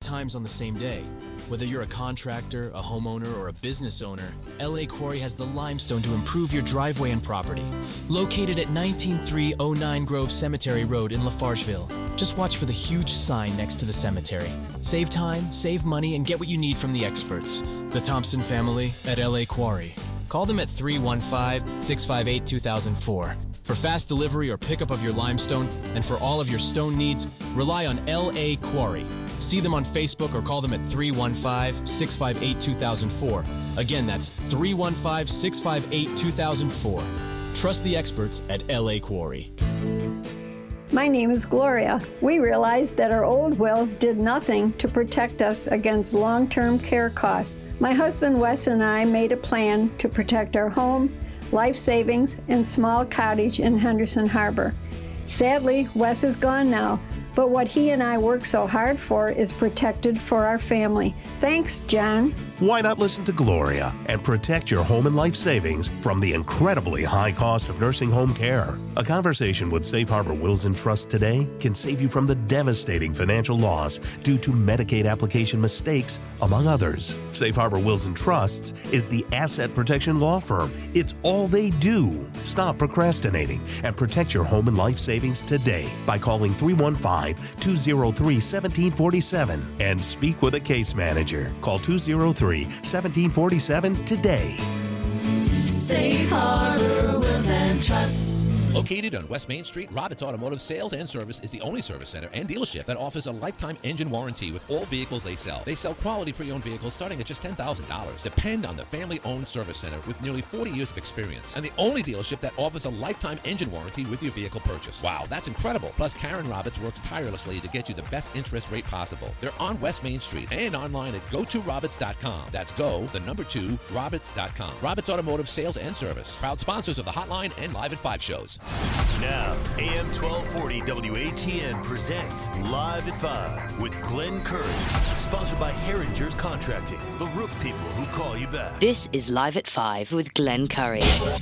times on the same day. Whether you're a contractor, a homeowner, or a business owner, LA Quarry has the limestone to improve your driveway and property. Located at 19309 Grove Cemetery Road in Lafargeville. Just watch for the huge sign next to the cemetery. Save time, save money, and get what you need from the experts. The Thompson family at LA Quarry. Call them at 315 658 2004. For fast delivery or pickup of your limestone, and for all of your stone needs, rely on LA Quarry. See them on Facebook or call them at 315 658 2004. Again, that's 315 658 2004. Trust the experts at LA Quarry. My name is Gloria. We realized that our old will did nothing to protect us against long term care costs. My husband Wes and I made a plan to protect our home, life savings, and small cottage in Henderson Harbor. Sadly, Wes is gone now, but what he and I work so hard for is protected for our family. Thanks, John. Why not listen to Gloria and protect your home and life savings from the incredibly high cost of nursing home care? A conversation with Safe Harbor Wills and Trusts today can save you from the devastating financial loss due to Medicaid application mistakes, among others. Safe Harbor Wills and Trusts is the asset protection law firm. It's all they do. Stop procrastinating and protect your home and life savings today by calling 315 203 1747 and speak with a case manager. Call 203 1747 today. Safe Harbor Wills and Trusts. Located on West Main Street, Roberts Automotive Sales and Service is the only service center and dealership that offers a lifetime engine warranty with all vehicles they sell. They sell quality pre-owned vehicles starting at just $10,000. Depend on the family-owned service center with nearly 40 years of experience and the only dealership that offers a lifetime engine warranty with your vehicle purchase. Wow, that's incredible. Plus, Karen Roberts works tirelessly to get you the best interest rate possible. They're on West Main Street and online at go2roberts.com. That's go, the number two, roberts.com. Roberts Automotive Sales and Service. Proud sponsors of the Hotline and Live at 5 shows. Now, AM 1240 WATN presents Live at 5 with Glenn Curry. Sponsored by Herringer's Contracting, the roof people who call you back. This is Live at 5 with Glenn Curry. What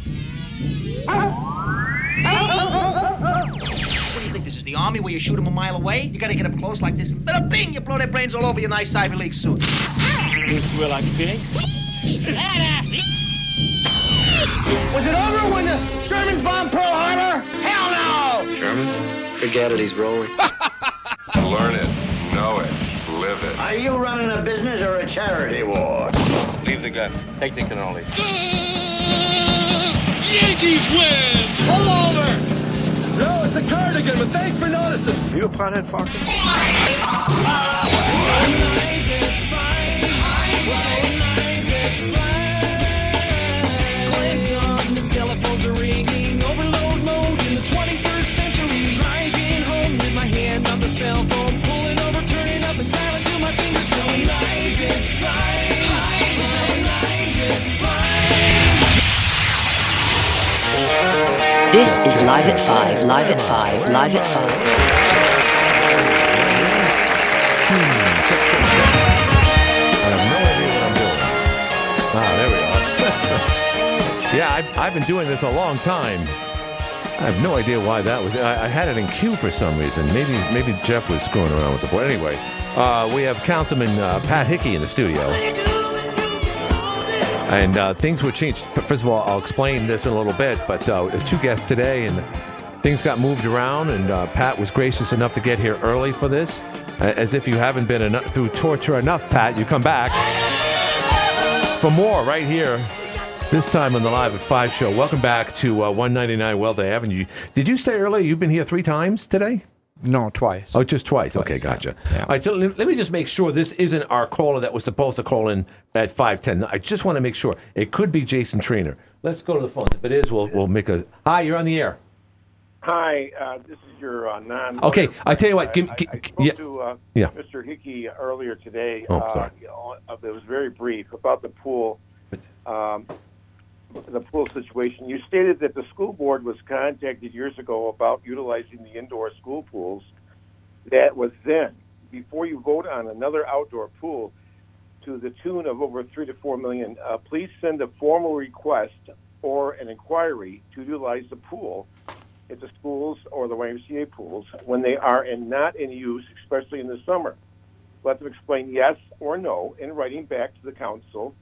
do you think this is, the army where you shoot them a mile away? You gotta get up close like this. Bada bing! You blow their brains all over your nice Ivy League suit. You like pig? Was it over when the Germans bombed Pearl Harbor? Hell no! German? Forget it, he's rolling. Learn it, know it, live it. Are you running a business or a charity war? Leave the gun. Take the cannoli. Yankees win! Pull over! No, it's a cardigan, but thanks for noticing. Are you a pothead, Foxy? Telephones are ringing, overload mode in the 21st century. Driving home with my hand on the cell phone, pulling over, turning up and dialing till my fingers blowing. Life at five, life at five. This is Live at 5, Live at 5, Live at 5. Hmm. Yeah, I've, I've been doing this a long time. I have no idea why that was. I, I had it in queue for some reason. Maybe maybe Jeff was screwing around with the board. Anyway, uh, we have Councilman uh, Pat Hickey in the studio. And uh, things were changed. First of all, I'll explain this in a little bit, but uh, two guests today, and things got moved around, and uh, Pat was gracious enough to get here early for this. As if you haven't been enough, through torture enough, Pat, you come back for more right here this time on the Live at 5 show. Welcome back to uh, 199 Wealth Avenue. Did you say earlier you've been here three times today? No, twice. Oh, just twice. twice okay, gotcha. Yeah. All right, so let, let me just make sure this isn't our caller that was supposed to call in at 510. I just want to make sure. It could be Jason Trainer. Let's go to the phones. If it is, we'll, we'll make a. Hi, you're on the air. Hi, uh, this is your uh, non. Okay, I tell you what. Give, I, give, I spoke yeah, to uh, yeah. Mr. Hickey earlier today. Oh, uh, sorry. you know, uh, it was very brief about the pool, um, the pool situation. You stated that the school board was contacted years ago about utilizing the indoor school pools. That was then. Before you vote on another outdoor pool, to the tune of over three to four million, uh, please send a formal request or an inquiry to utilize the pool at the schools or the YMCA pools when they are in, not in use, especially in the summer. let them explain yes or no in writing back to the council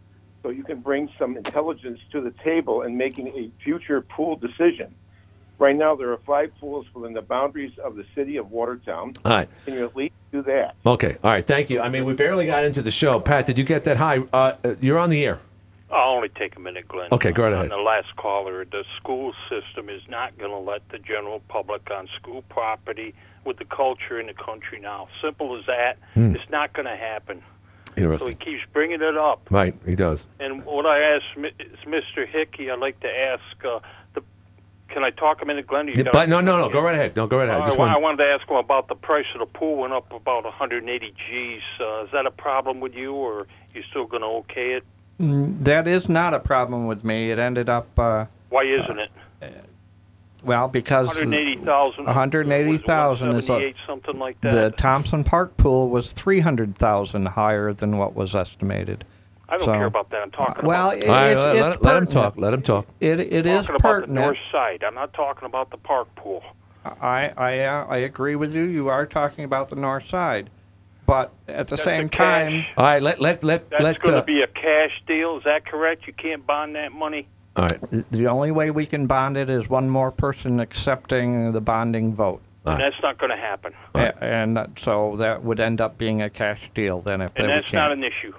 so you can bring some intelligence to the table in making a future pool decision. Right now, there are five pools within the boundaries of the city of Watertown. All right. Can you at least do that? Okay. All right. Thank you. I mean, we barely got into the show. Pat, did you get that? Hi. Uh, uh, you're on the air. I'll only take a minute, Glenn. Okay, go right On ahead. the last caller, the school system is not going to let the general public on school property with the culture in the country now. Simple as that. Hmm. It's not going to happen. So he keeps bringing it up. Right. He does. And what I asked Mi- is Mr. Hickey, I'd like to ask uh, the. Can I talk a minute, Glenn? Yeah, but no, no, no. Go right ahead. No, go right ahead. I, Just wa- one. I wanted to ask him about the price of the pool went up about 180 G's. Uh, is that a problem with you, or are you still going to okay it? Mm, That is not a problem with me. It ended up, uh, Why isn't it? Well, because 180,000. 180,000 is a, something like that. the Thompson Park pool was 300,000 higher than what was estimated. I don't So- care about that. I'm talking Well, about. it- All right, it's- let, it's let- let him talk. Let him talk. It it I'm is talking about the pertinent. north side. I'm not talking about the park pool. I I uh, I agree with you. You are talking about the north side, but at the That's same time, All right. Let let let That's let. going to Uh, be a cash deal. Is that correct? You can't bond that money. All right. the only way we can bond it is one more person accepting the bonding vote. And that's not going to happen. A- And uh, so that would end up being a cash deal then if And they that's can't. not an issue.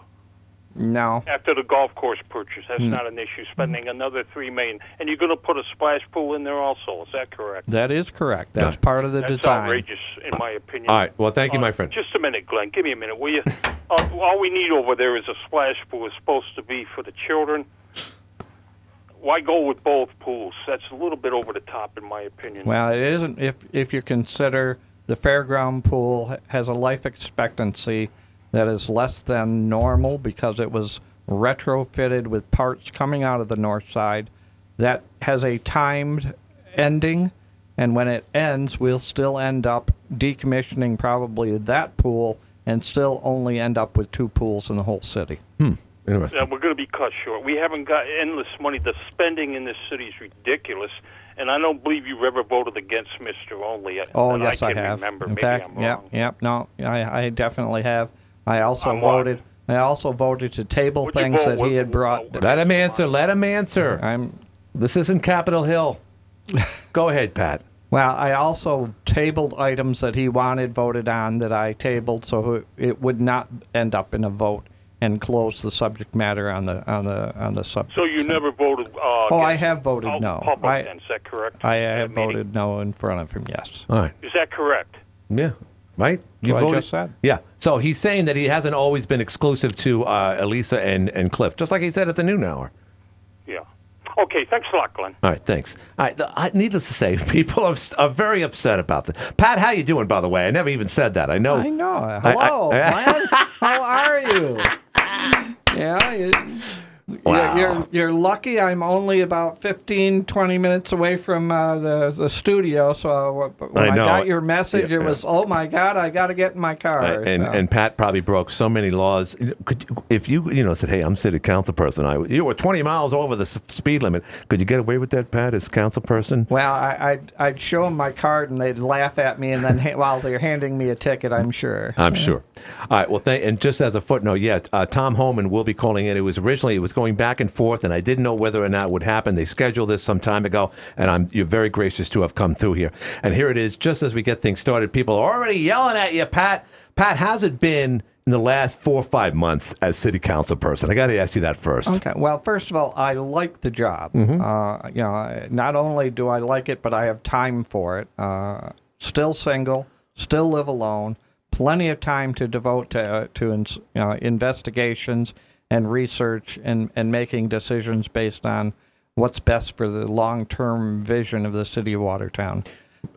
no. After the golf course purchase, that's Hmm. not an issue. Spending another three million, and you're going to put a splash pool in there also. Is that correct? That is correct. That's part of the That's design. outrageous, in my opinion. All right. Well, thank you, Uh, my friend. Just a minute, Glenn. Give me a minute, will you? uh, all we need over there is a splash pool. It's supposed to be for the children. Why go with both pools? That's a little bit over the top, in my opinion. Well, it isn't if if you consider the fairground pool has a life expectancy that is less than normal because it was retrofitted with parts coming out of the north side that has a timed ending and when it ends we'll still end up decommissioning probably that pool and still only end up with two pools in the whole city. Hmm. Interesting. Uh, we're going to be cut short. We haven't got endless money. The spending in this city is ridiculous, and I don't believe you've ever voted against Mr. Olney. Oh yes, I I, have. Remember. In Maybe fact, I'm yep, wrong. yep. No, I, I definitely have. I also On what? voted. I also voted to table What'd things vote? that he had brought. Let him answer. Let him answer. I'm. This isn't Capitol Hill. Go ahead, Pat. Well, I also tabled items that he wanted voted on that I tabled, so it would not end up in a vote and close the subject matter on the on the on the subject. So you never voted? Uh, Oh, I have voted no. Public, I- then, is that correct? I At a have meeting? voted no in front of him. Yes. All right. Is that correct? Yeah. Right. That's what I just said. Yeah. So he's saying that he hasn't always been exclusive to uh, Elisa and, and Cliff, just like he said at the noon hour. Yeah. Okay. Thanks a lot, Glenn. All right, thanks. All right, I, needless to say, people are, are very upset about this. Pat, how you doing, by the way? I never even said that. I know. I know. I- I- Hello, man. How are you? Yeah, you, Wow. you're, you're you're lucky. I'm only about 15, 20 minutes away from uh, the the studio. So uh, when I I, got your message, Yeah. it was, oh my God, I got to get in my car. And So- and Pat probably broke so many laws. Could you, if you you know said, "Hey, I'm city council person. I you were 20 miles over the speed limit. Could you get away with that, Pat, as council person?" well, I, I'd, I'd show them my card and they'd laugh at me, and then while they're handing me a ticket, I'm sure. I'm sure. All right. Well, thank, and just as a footnote, yeah, uh, Tom Holman will be calling in. It was originally it was going back and forth, and I didn't know whether or not it would happen. They scheduled this some time ago, and I'm you're very gracious to have come through here. And here it is, just as we get things started. People are already yelling at you, Pat. Pat, how's it been in the last four or five months as city council person? I got to ask you that first. Okay. Well, first of all, I like the job. Mhm. Uh, you know, not only do I like it, but I have time for it. Uh, still single, still live alone. Plenty of time to devote to uh, to you know, investigations and research and and making decisions based on what's best for the long term vision of the city of Watertown.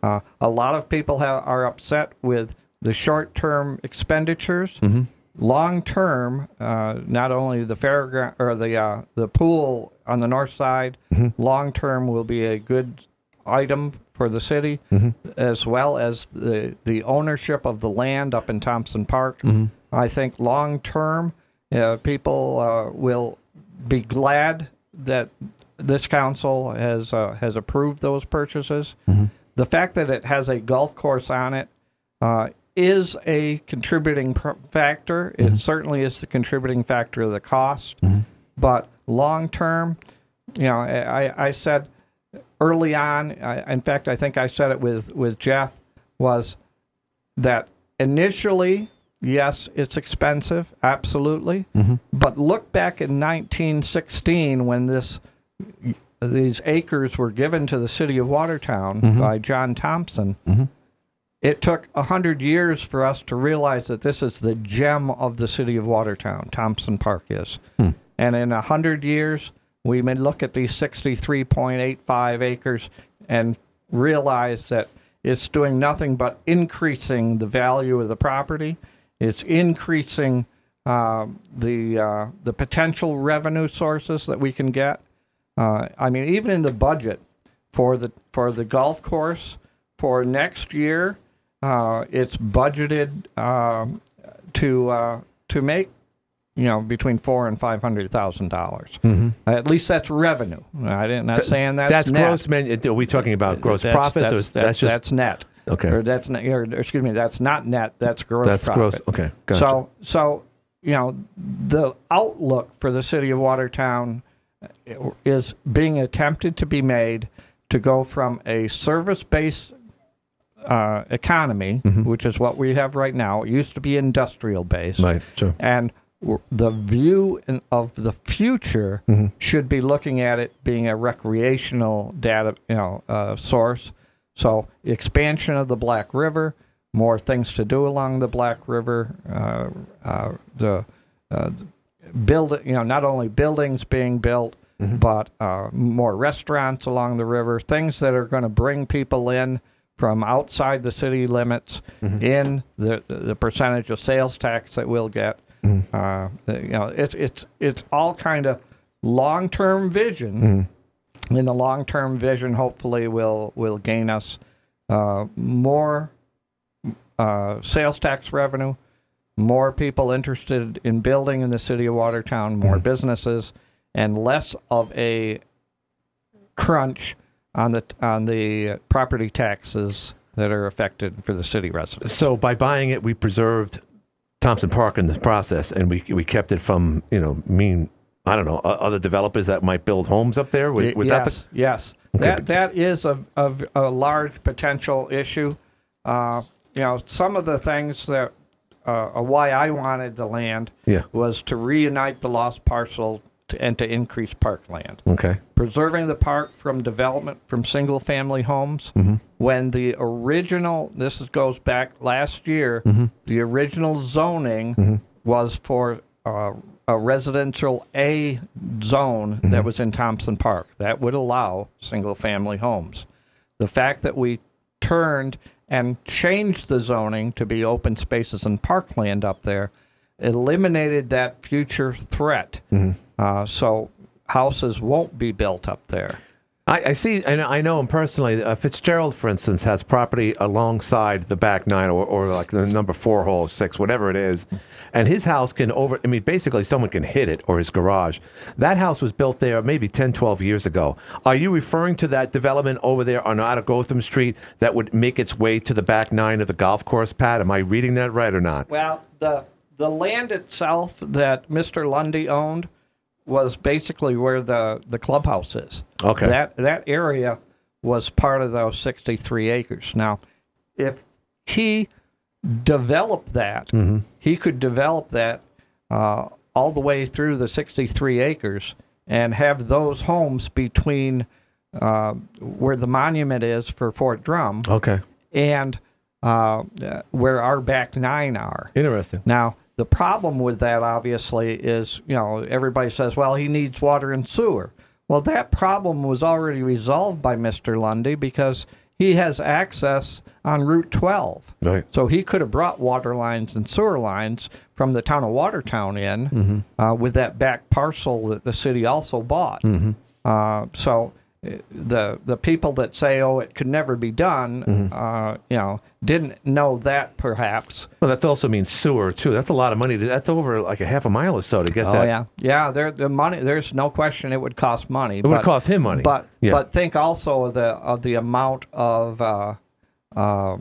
Uh, a lot of people are upset with the short term expenditures Mhm. long term, uh, not only the fairground or the uh, the pool on the north side, long term will be a good item for the city, Mhm. as well as the the ownership of the land up in Thompson Park. Mhm. I think long term, uh, people uh, will be glad that this council has uh, has approved those purchases. The fact that it has a golf course on it uh, is a contributing pr- factor. It certainly is the contributing factor of the cost. But long term, you know, I, I said early on, I, in fact, I think I said it with, with Jeff, was that initially, yes, it's expensive, absolutely. Mm-hmm. But look back in 1916 when this these acres were given to the city of Watertown Mhm. by John Thompson. Mm-hmm. It took a hundred years for us to realize that this is the gem of the city of Watertown. Thompson Park is, hmm. and in a hundred years, we may look at these sixty-three point eight five acres and realize that it's doing nothing but increasing the value of the property. It's increasing uh, the uh, the potential revenue sources that we can get. Uh, I mean, even in the budget for the for the golf course for next year, uh, it's budgeted um, to uh, to make you know between four and five hundred thousand dollars. Mhm. At least that's revenue. I didn't not Th- saying that's that's net. gross. Man, are we talking about gross That's- profits? That's, that's, that's just that's net. Okay. Or that's net. Or, excuse me. That's not net. That's gross. That's gross. Okay, gotcha. So so you know the outlook for the city of Watertown is being attempted to be made to go from a service based uh, economy, Mm-hmm. which is what we have right now. It used to be industrial based, Right, sure. And the view in, of the future Mm-hmm. should be looking at it being a recreational data, you know, uh, source. So expansion of the Black River, more things to do along the Black River, uh, uh, the uh, build, you know, not only buildings being built, but uh, more restaurants along the river, things that are going to bring people in from outside the city limits in the the percentage of sales tax that we'll get. Uh, you know, it's it's it's all kind of long term vision. And the long term vision hopefully will will gain us uh, more uh, sales tax revenue, more people interested in building in the city of Watertown, more businesses, and less of a crunch on the on the property taxes that are affected for the city residents. So by buying it, we preserved Thompson Park in the process, and we we kept it from you know mean I don't know other developers that might build homes up there. Would, Y- yes, that yes. Okay, that that is a, a, a large potential issue. Uh, you know, some of the things that uh, uh, why I wanted the land Yeah. was to reunite the lost parcel to, and to increase parkland. okay? Preserving the park from development from single family homes. Mm-hmm. When the original, this is, goes back last year, Mm-hmm. the original zoning was for uh, a residential A zone Mm-hmm. that was in Thompson Park. That would allow single family homes. The fact that we turned and changed the zoning to be open spaces and parkland up there eliminated that future threat. Mm-hmm. Uh, so houses won't be built up there. I, I see, and I know him personally. Uh, Fitzgerald, for instance, has property alongside the back nine, or, or like the number four hole, six, whatever it is, and his house can over. I mean, basically, someone can hit it, or his garage. That house was built there maybe 10, 12 years ago. Are you referring to that development over there on out of Gotham Street that would make its way to the back nine of the golf course, Pat? Am I reading that right or not? Well, the the land itself that Mr. Lundy owned was basically where the, the clubhouse is. Okay. That that area was part of those 63 acres. Now, if he developed that, Mhm. he could develop that uh, all the way through the 63 acres and have those homes between uh, where the monument is for Fort Drum Okay. and uh, uh, where our back nine are. Interesting. Now, the problem with that, obviously, is you know everybody says, well, he needs water and sewer. Well, that problem was already resolved by Mr. Lundy because he has access on Route 12. Right. So he could have brought water lines and sewer lines from the town of Watertown in Mhm. uh, with that back parcel that the city also bought. Mhm. Uh, so the the people that say, "Oh, it could never be done," Mhm. uh, you know, didn't know that perhaps. Well, that also means sewer too. That's a lot of money. to- That's over like a half a mile or so to get oh that. yeah, yeah. There, the money. There's no question it would cost money. It would cost him money. But Yeah. but think also of the of the amount of uh, uh,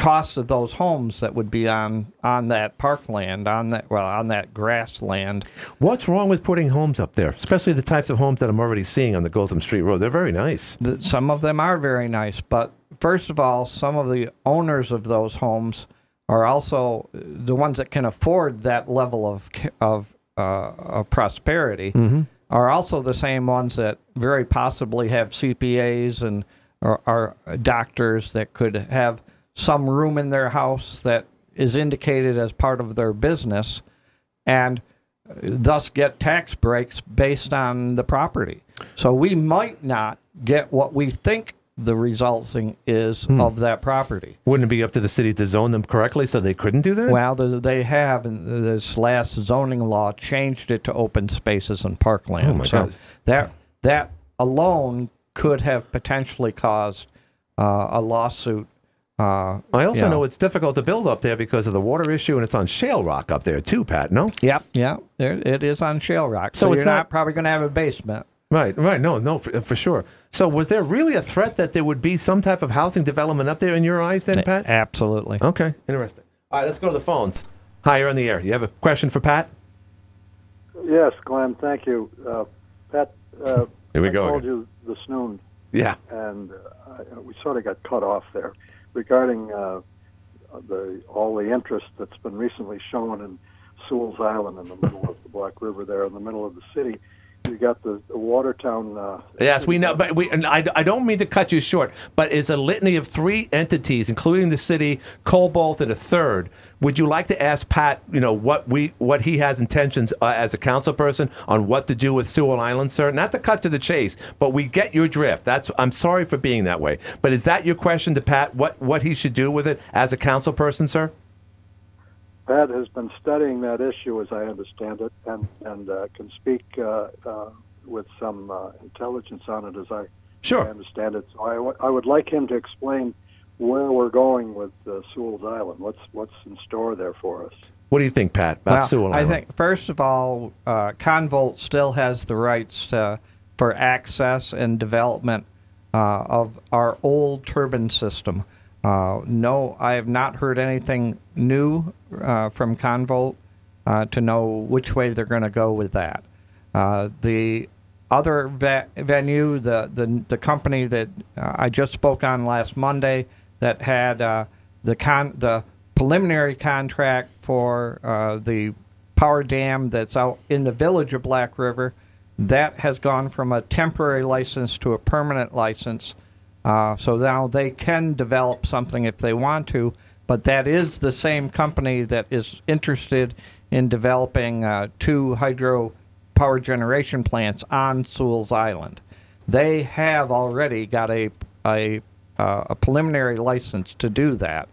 cost of those homes that would be on on that parkland, on that well, on that grassland. What's wrong with putting homes up there, especially the types of homes that I'm already seeing on the Gotham Street Road? They're very nice. The, some of them are very nice, but first of all, some of the owners of those homes are also the ones that can afford that level of of, uh, of prosperity. Mhm. Are also the same ones that very possibly have CPAs and are doctors that could have some room in their house that is indicated as part of their business, and thus get tax breaks based on the property. So we might not get what we think the resulting is of that property. Wouldn't it be up to the city to zone them correctly so they couldn't do that? Well, they have, and this last zoning law changed it to open spaces and parkland. Oh, my so God. that that alone could have potentially caused uh, a lawsuit. Uh, I also you know it's difficult to build up there because of the water issue, and it's on shale rock up there too, Pat. No. Yep, yep. There, it is on shale rock, so, So it's you're not, not- probably going to have a basement. Right, right. No, no, for, for sure. So, was there really a threat that there would be some type of housing development up there in your eyes, then, Pat? Absolutely. Okay, interesting. All right, let's go to the phones. Hi, you're on the air. You have a question for Pat? Yes, Glenn, thank you. Uh, Pat, uh, Here we I go called again. you this noon, Yeah. and uh, we sort of got cut off there regarding uh, the all the interest that's been recently shown in Sewell's Island in the middle of the Black River there in the middle of the city. You got the, the Watertown. Uh, Yes, we know, but we. I, I don't mean to cut you short, but it's a litany of three entities, including the city, Convolt, and a third. Would you like to ask Pat, you know, what we what he has intentions uh, as a council person on what to do with Sewell Island, sir? Not to cut to the chase, but we get your drift. That's. I'm sorry for being that way, but is that your question to Pat? What what he should do with it as a council person, sir? Pat has been studying that issue, as I understand it, and and uh, can speak uh, uh, with some uh, intelligence on it, as I, Sure. I understand it. So I, w- I would like him to explain where we're going with uh, Sewell's Island. What's what's in store there for us? What do you think, Pat, about Well, Sewell I think first of all, uh, Convolt still has the rights to, for access and development uh, of our old turbine system. Uh, no, I have not heard anything new uh, from Convolt uh, to know which way they're going to go with that. Uh, the other ve- venue, the, the the company that uh, I just spoke on last Monday, that had uh, the con the preliminary contract for uh, the power dam that's out in the village of Black River, that has gone from a temporary license to a permanent license. Uh, so now they can develop something if they want to, but that is the same company that is interested in developing uh, two hydro power generation plants on Sewell's Island. They have already got a a, uh, a preliminary license to do that.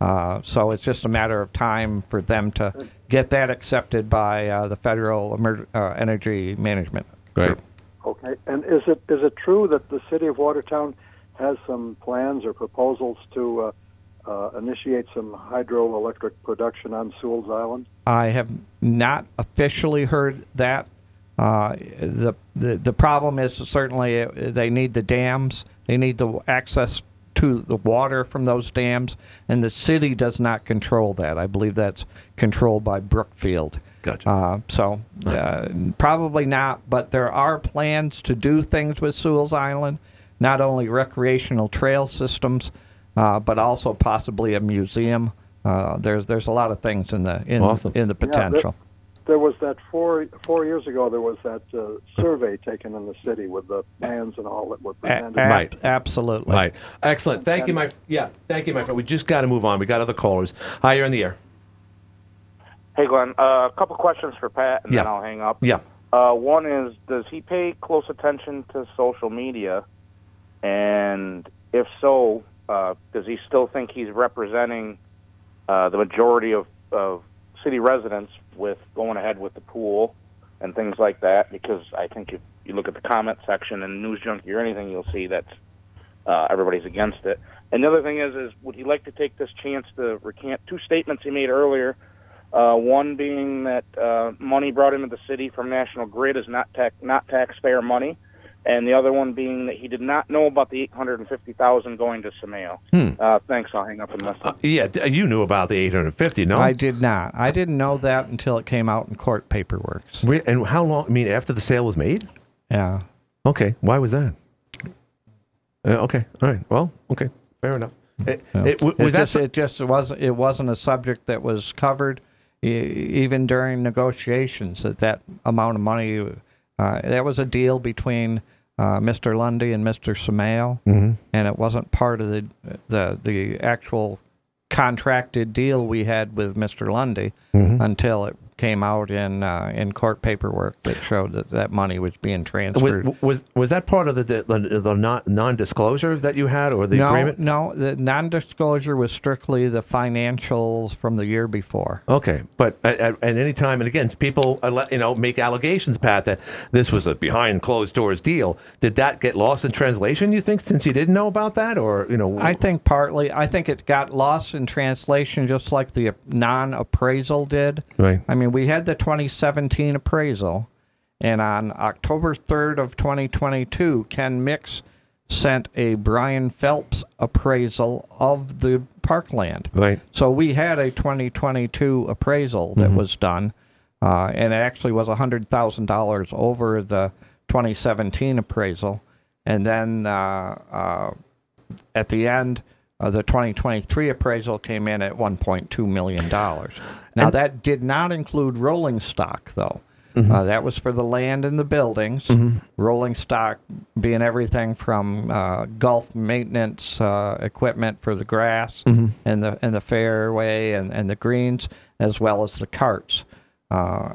Uh, so it's just a matter of time for them to get that accepted by uh, the Federal Emer- uh, Energy Management. Great. Okay. And is it is it true that the city of Watertown has some plans or proposals to uh, uh, initiate some hydroelectric production on Sewell's Island? I have not officially heard that. Uh, the, the the problem is certainly they need the dams. They need the access to the water from those dams, and the city does not control that. I believe that's controlled by Brookfield. Gotcha. Uh, so uh, probably not, but there are plans to do things with Sewell's Island, not only recreational trail systems, uh, but also possibly a museum. Uh, there's there's a lot of things in the in, Awesome. in the Yeah, there- was that four four years ago. There was that uh, survey taken in the city with the plans and all that were A- presented. ab- Right. Absolutely. Right. Excellent. Thank you, my yeah. Thank you, my friend. We just got to move on. We got other callers. Hi, you're in the air. Hey, Glenn. Uh, a couple questions for Pat, and then I'll hang up. Yeah. Uh, one is, does he pay close attention to social media? And if so, uh, does he still think he's representing uh, the majority of, of city residents with going ahead with the pool and things like that? Because I think if you look at the comment section and News Junkie or anything, you'll see that uh, everybody's against it. And the other thing is, is would he like to take this chance to recant two statements he made earlier? Uh, one being that uh, money brought into the city from National Grid is not tax not taxpayer money, and the other one being that he did not know about the eight hundred and fifty thousand going to Simao. Hmm. Uh, thanks. I'll hang up and listen. Yeah, you knew about the 850, no? I did not. I didn't know that until it came out in court paperwork. And how long? I mean, after the sale was made? Yeah. Okay. Why was that? Uh, okay. All right. Well. Okay. Fair enough. It, No. it- was it that just, so- it just wasn't it wasn't a subject that was covered e- even during negotiations that that amount of money uh, that was a deal between uh, Mr. Lundy and Mr. Simao Mhm. and it wasn't part of the the the actual contracted deal we had with Mr. Lundy Mhm. until it came out in uh, in court paperwork that showed that that money was being transferred. was was that part of the the, the non non-disclosure that you had or the no, agreement? no, the non-disclosure was strictly the financials from the year before. Okay, but at, at, any time, and again, people uh, you know make allegations, Pat, that this was a behind closed doors deal. Did that get lost in translation? You think since you didn't know about that, or you know? I think partly. I think it got lost in translation, just like the non-appraisal did. Right. I mean, we had the 2017 appraisal, and on October 3rd of 2022, Ken Mix sent a Brian Phelps appraisal of the parkland. Right. So we had a 2022 appraisal that Mhm. was done, uh, and it actually was $100,000 over the 2017 appraisal. And then uh, uh, at the end, uh, the 2023 appraisal came in at 1.2 million dollars. Now that did not include rolling stock, though. Uh, that was for the land and the buildings. Rolling stock being everything from uh, golf maintenance uh, equipment for the grass Mhm. and the and the fairway and, and the greens, as well as the carts. Uh,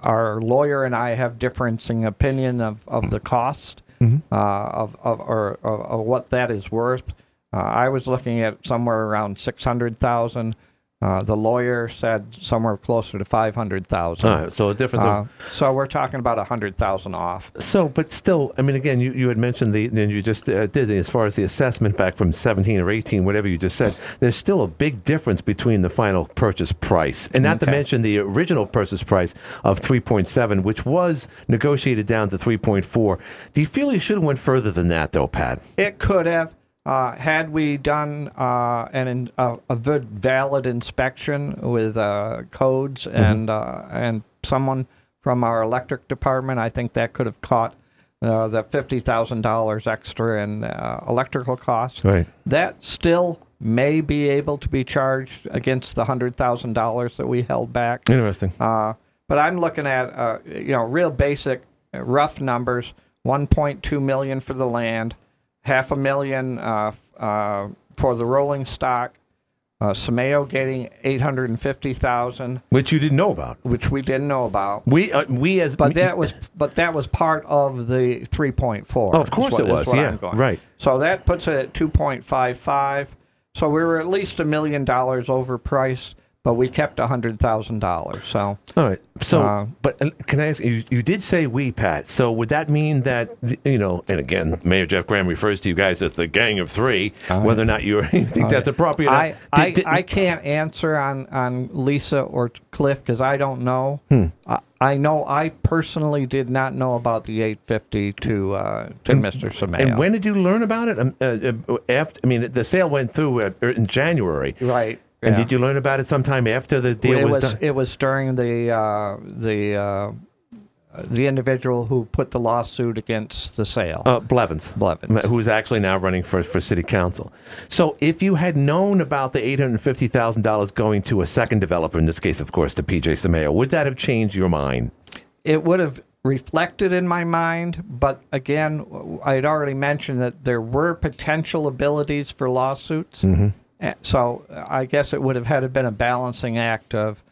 our lawyer and I have differing opinion of, of the cost Mhm. uh, of, of, or, of, of what that is worth. Uh, I was looking at somewhere around six hundred thousand. Uh, the lawyer said somewhere closer to five hundred thousand. All right, so a difference of- Uh, so we're talking about a hundred thousand off. So, but still, I mean, again, you, you had mentioned the, and you just uh, did as far as the assessment back from 17 or 18, whatever you just said. There's still a big difference between the final purchase price, and not to mention the original purchase price of 3.7, which was negotiated down to 3.4. Do you feel you should have went further than that, though, Pat? It could have, uh, had we done uh, an a good valid inspection with uh, codes and uh, and someone from our electric department. I think that could have caught uh, the fifty thousand dollars extra in uh, electrical costs. Right. That still may be able to be charged against the hundred thousand dollars that we held back. Interesting. Uh, but I'm looking at uh, you know real basic, rough numbers: 1.2 million for the land, half a million uh, uh, for the rolling stock. Uh, Simao getting 850,000, Which you didn't know about. which we didn't know about. We, uh, we as But that was but that was part of the 3.4. Oh, of course what- it was, yeah, right. So that puts it at 2.55. So we were at least a million dollars overpriced, but we kept $100,000. So All right. So, Uh, but uh, can I ask you? You did say we, Pat. So would that mean that th- you know? And again, Mayor Jeff Graham refers to you guys as the gang of three. whether or not you you think that's appropriate. I, Did- I, did- I can't answer on, on Lisa or Cliff because I don't know. Hmm. I, I know I personally did not know about the 850 to uh, to And- Mr. Simao. And when did you learn about it? Um, uh, uh, after, I mean, the sale went through uh, in January, right? And yeah. did you learn about it sometime after the deal it was, was done? it was during the uh, the uh, the individual who put the lawsuit against the sale. Uh, Blevins. Blevins. Who's actually now running for, for city council. So if you had known about the $850,000 going to a second developer, in this case, of course, to PJ Simao, would that have changed your mind? it would have reflected in my mind, but again, I had already mentioned that there were potential abilities for lawsuits. Mhm. Uh, So I guess it would have had to been a balancing act of,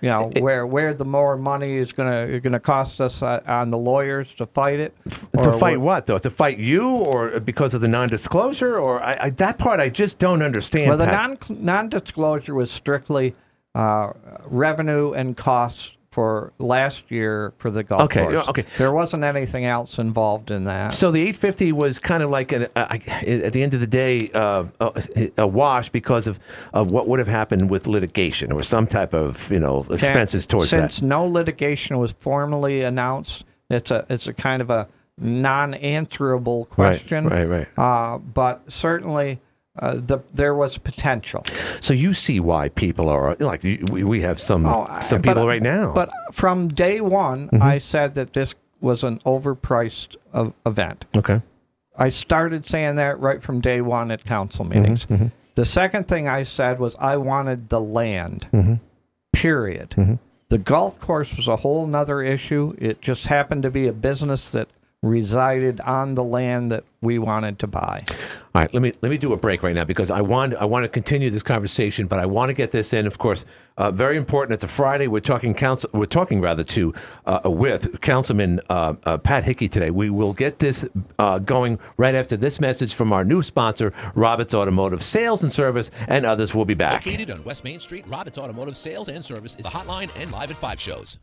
you know, where where the more money is gonna gonna cost us uh, on the lawyers to fight it. to fight what- though? To fight you or because of the non disclosure? Or I, I, that part I just don't understand. Well, the Pat. non non disclosure was strictly uh, revenue and costs for last year for the golf Okay, course. okay. There wasn't anything else involved in that. So the 850 was kind of like an, uh, at the end of the day uh, a, a wash because of, of what would have happened with litigation or some type of you know expenses towards Since that. Since no litigation was formally announced, it's a it's a kind of a non-answerable question. Right, right, Uh, but certainly, uh, the there was potential. So you see why people are like we, we have some Oh, I- some but- people right now. But from day one, Mhm. I said that this was an overpriced uh, event. okay. I started saying that right from day one at council meetings. mhm. The second thing I said was I wanted the land. Mhm. Period. Mhm. The golf course was a whole nother issue. It just happened to be a business that resided on the land that we wanted to buy. All right, let me let me do a break right now because I want I want to continue this conversation, but I want to get this in. Of course, uh, very important. It's a Friday. We're talking council. We're talking rather to uh, with Councilman uh, uh, Pat Hickey today. We will get this uh, going right after this message from our new sponsor, Roberts Automotive Sales and Service, and others. We'll be back. Located on West Main Street, Roberts Automotive Sales and Service is the hotline and live at five shows.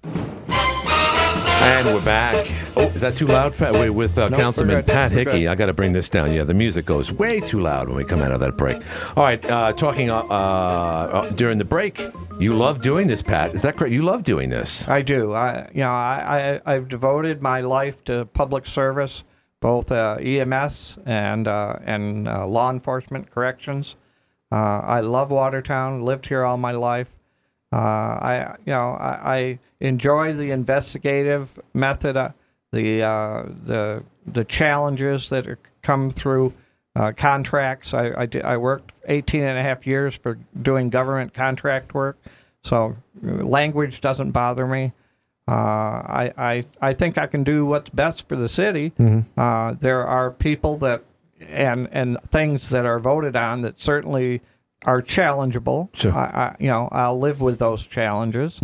And we're back. Oh, is that too loud? Pat? Wait, with uh, No, Councilman. Pat Hickey. I got to bring this down. Yeah, the music goes way too loud when we come out of that break. All right, uh, talking uh, uh, during the break. You love doing this, Pat. Is that correct? You love doing this. I do. I you know I, I I've devoted my life to public service, both uh, EMS and uh, and uh, law enforcement, corrections. Uh, I love Watertown. Lived here all my life. Uh, I you know I, I enjoy the investigative method, uh, the uh, the the challenges that are, come through uh, contracts. I I, did, I worked 18 and a half years for doing government contract work, so uh, language doesn't bother me. Uh, I, I I think I can do what's best for the city. Uh, there are people that and and things that are voted on that certainly are challengeable. Sure. I, I you know I'll live with those challenges.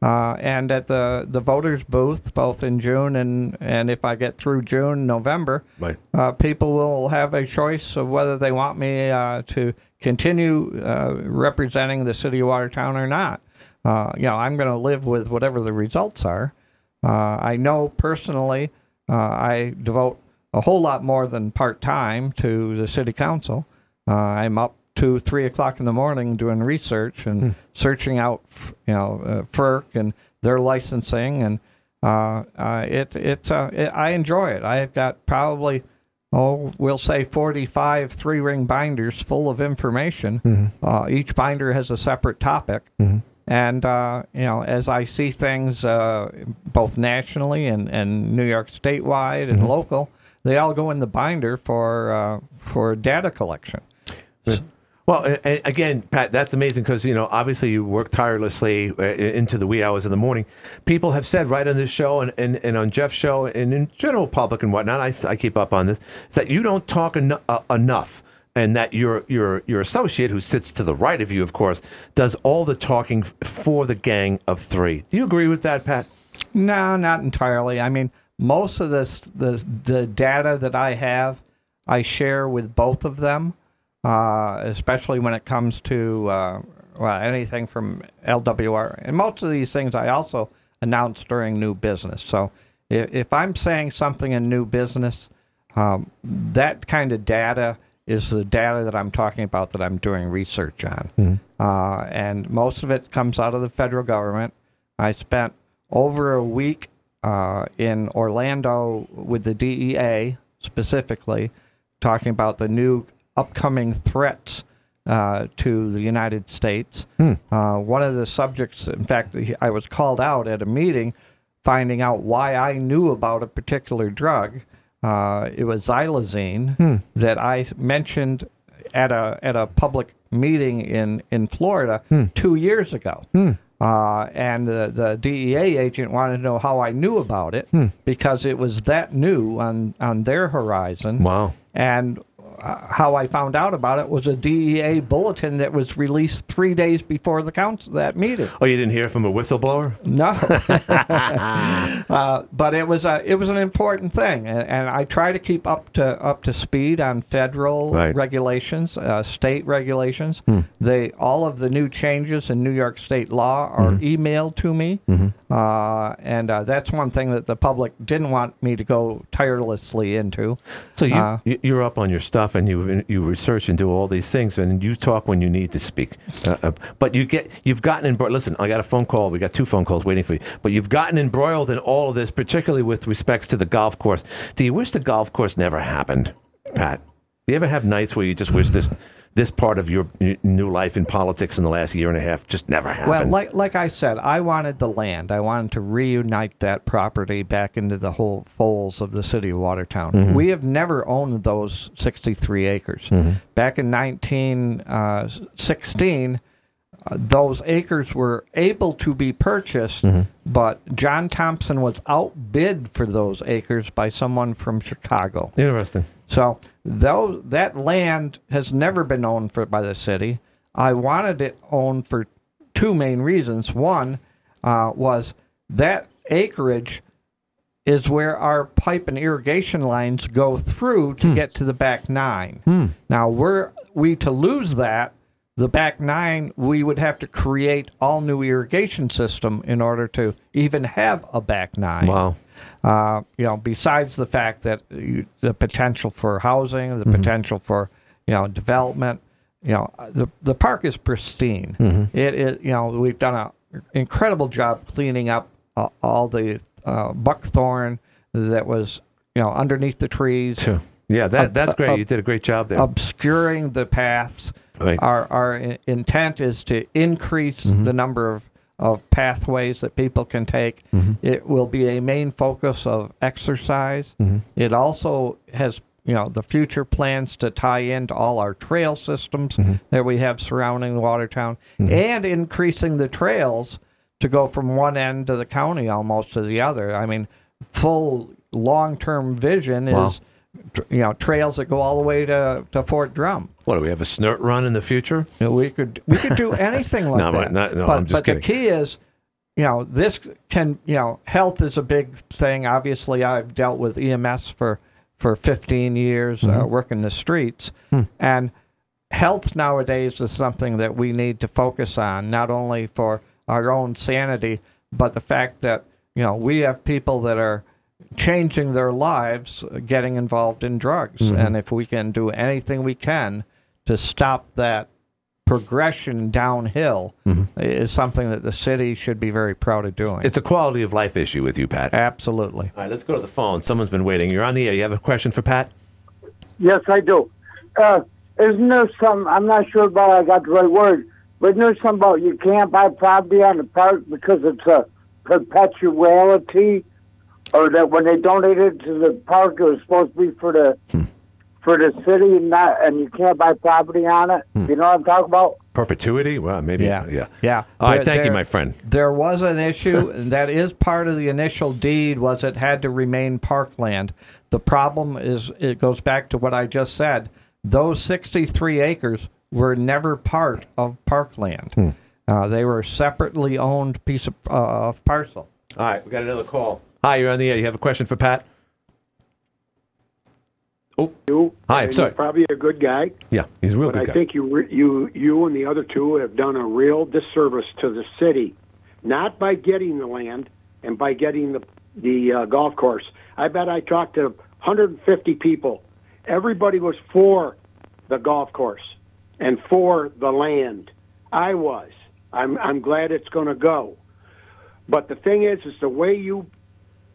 Uh, and at the the voters booth, both in June and and if I get through June, November, Right. uh, people will have a choice of whether they want me uh, to continue uh, representing the city of Watertown or not. Uh, you know, I'm going to live with whatever the results are. Uh, I know personally, uh, I devote a whole lot more than part time to the city council. Uh, I'm up to three o'clock in the morning doing research and searching out, you know, uh, FERC and their licensing, and uh, uh, it it, uh, it I enjoy it. I've got probably oh, we'll say 45 three ring binders full of information. Uh, each binder has a separate topic. And, uh, you know, as I see things uh, both nationally and, and New York statewide and local, they all go in the binder for, uh, for data collection. Well, a- a- again, Pat, that's amazing because you know obviously you work tirelessly uh, into the wee hours of the morning. People have said right on this show and, and, and on Jeff's show and in general public and whatnot. I, I keep up on this is that you don't talk eno- uh, enough, and that your your your associate who sits to the right of you, of course, does all the talking for the gang of three. Do you agree with that, Pat? No, not entirely. I mean, most of this the the data that I have, I share with both of them, uh, especially when it comes to uh, well anything from LWR and most of these things I also announce during new business. So if, if I'm saying something in new business, um, that kind of data is the data that I'm talking about that I'm doing research on, uh, and most of it comes out of the federal government. I spent over a week uh, in Orlando with the DEA specifically, talking about the new upcoming threats uh, to the United States. Uh, one of the subjects, in fact, I was called out at a meeting finding out why I knew about a particular drug. Uh, it was xylazine that I mentioned at a at a public meeting in in Florida two years ago. Uh, and the, the DEA agent wanted to know how I knew about it because it was that new on on their horizon. Wow. And how I found out about it was a DEA bulletin that was released three days before the council that meeting. Oh, you didn't hear from a whistleblower? No, uh, but it was a it was an important thing, and, and I try to keep up to up to speed on federal Right. regulations, uh, state regulations. They all of the new changes in New York State law are emailed to me, uh, and uh, that's one thing that the public didn't want me to go tirelessly into. So you Uh, you- you're up on your stuff. Stuff and you you research and do all these things and you talk when you need to speak. Uh, uh, but you get you've gotten embroiled. Listen, I got a phone call. We got two phone calls waiting for you. But you've gotten embroiled in all of this, particularly with respects to the golf course. Do you wish the golf course never happened, Pat? Do you ever have nights where you just wish this this part of your new life in politics in the last year and a half just never happened? Well, like like I said, I wanted the land. I wanted to reunite that property back into the whole folds of the city of Watertown. Mhm. We have never owned those 63 acres. Mhm. Back in 1916, uh, those acres were able to be purchased, Mhm. but John Thompson was outbid for those acres by someone from Chicago. Interesting. So though that land has never been owned for by the city, I wanted it owned for two main reasons. One uh, was that acreage is where our pipe and irrigation lines go through to get to the back nine. Hmm. Now, were we to lose that, the back nine, we would have to create all new irrigation system in order to even have a back nine. Wow. Uh, you know, besides the fact that you, the potential for housing, the Mhm. potential for you know development, you know, the the park is pristine. Mhm. It is you know we've done an incredible job cleaning up uh, all the uh, buckthorn that was you know underneath the trees. Sure. Yeah, that that's great. ob- you did a great job there. obscuring the paths. Right. Our our intent is to increase Mhm. the number of, of pathways that people can take. Mhm. It will be a main focus of exercise. Mhm. It also has you know the future plans to tie into all our trail systems Mhm. that we have surrounding Watertown Mhm. and increasing the trails to go from one end of the county almost to the other. I mean, full long-term vision Wow. is you know trails that go all the way to, to Fort Drum. What do we have a snort run in the future? You know, we could we could do anything like No, that. not- no, but I'm just but kidding. the key is, you know, this can you know health is a big thing. Obviously, I've dealt with EMS for for 15 years, uh, Mhm. working the streets, Hmm. and health nowadays is something that we need to focus on, not only for our own sanity, but the fact that you know we have people that are changing their lives uh, getting involved in drugs Mhm. and if we can do anything we can to stop that progression downhill Mhm. is something that the city should be very proud of doing It's a quality of life issue with you, Pat. absolutely All right, let's go to the phone. Someone's been waiting. You're on the air. You have a question for Pat? Yes, I do. Uh, isn't there some? I'm not sure about I got the right word, but isn't there some about you can't buy property on the park because it's a perpetuality, or that when they donated to the park, it was supposed to be for the for the city, and not and you can't buy property on it. You know what I'm talking about? Perpetuity? Well, maybe. Yeah. Yeah. yeah All right. There- Thank you, my friend. there was an issue and that is part of the initial deed was it had to remain parkland the problem is it goes back to what i just said those 63 acres were never part of parkland Hmm. uh, they were a separately owned piece of, uh, of parcel All right. We got another call. Hi, you're on the air. You have a question for Pat? Oh, You, Hi, sorry. Probably a good guy, yeah. He's a real but good I guy. think you, re- you, you, and the other two have done a real disservice to the city, not by getting the land and by getting the the uh, golf course. I bet I talked to 150 people. Everybody was for the golf course and for the land. I was. I'm I'm glad it's going to go. But the thing is, is the way you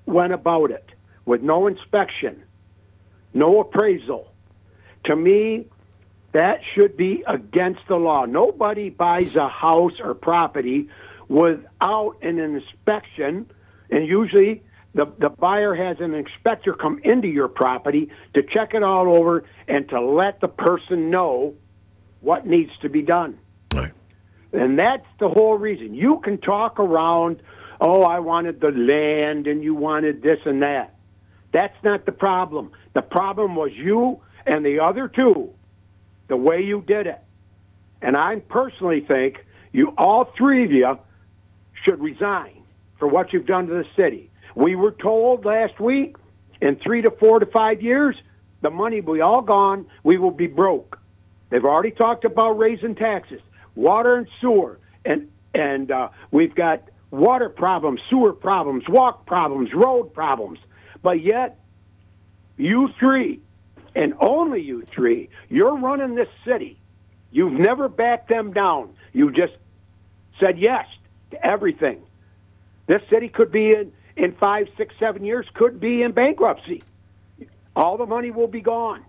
went about it with no inspection, no appraisal. To me, that should be against the law. Nobody buys a house or property without an inspection, and usually the, the buyer has an inspector come into your property to check it all over and to let the person know what needs to be done. Right. And that's the whole reason. You can talk around, oh, I wanted the land and you wanted this and that. That's not the problem. The problem was you and the other two, the way you did it. And I personally think you, all three of you, should resign for what you've done to the city. We were told last week in three to four to five years, the money will be all gone. We will be broke. They've already talked about raising taxes, water and sewer, and and uh, we've got water problems, sewer problems, walk problems, road problems. But yet, you three and only you three. You're running this city. You've never backed them down. You just said yes to everything. This city could be in, in five, six, seven years, could be in bankruptcy. All the money will be gone.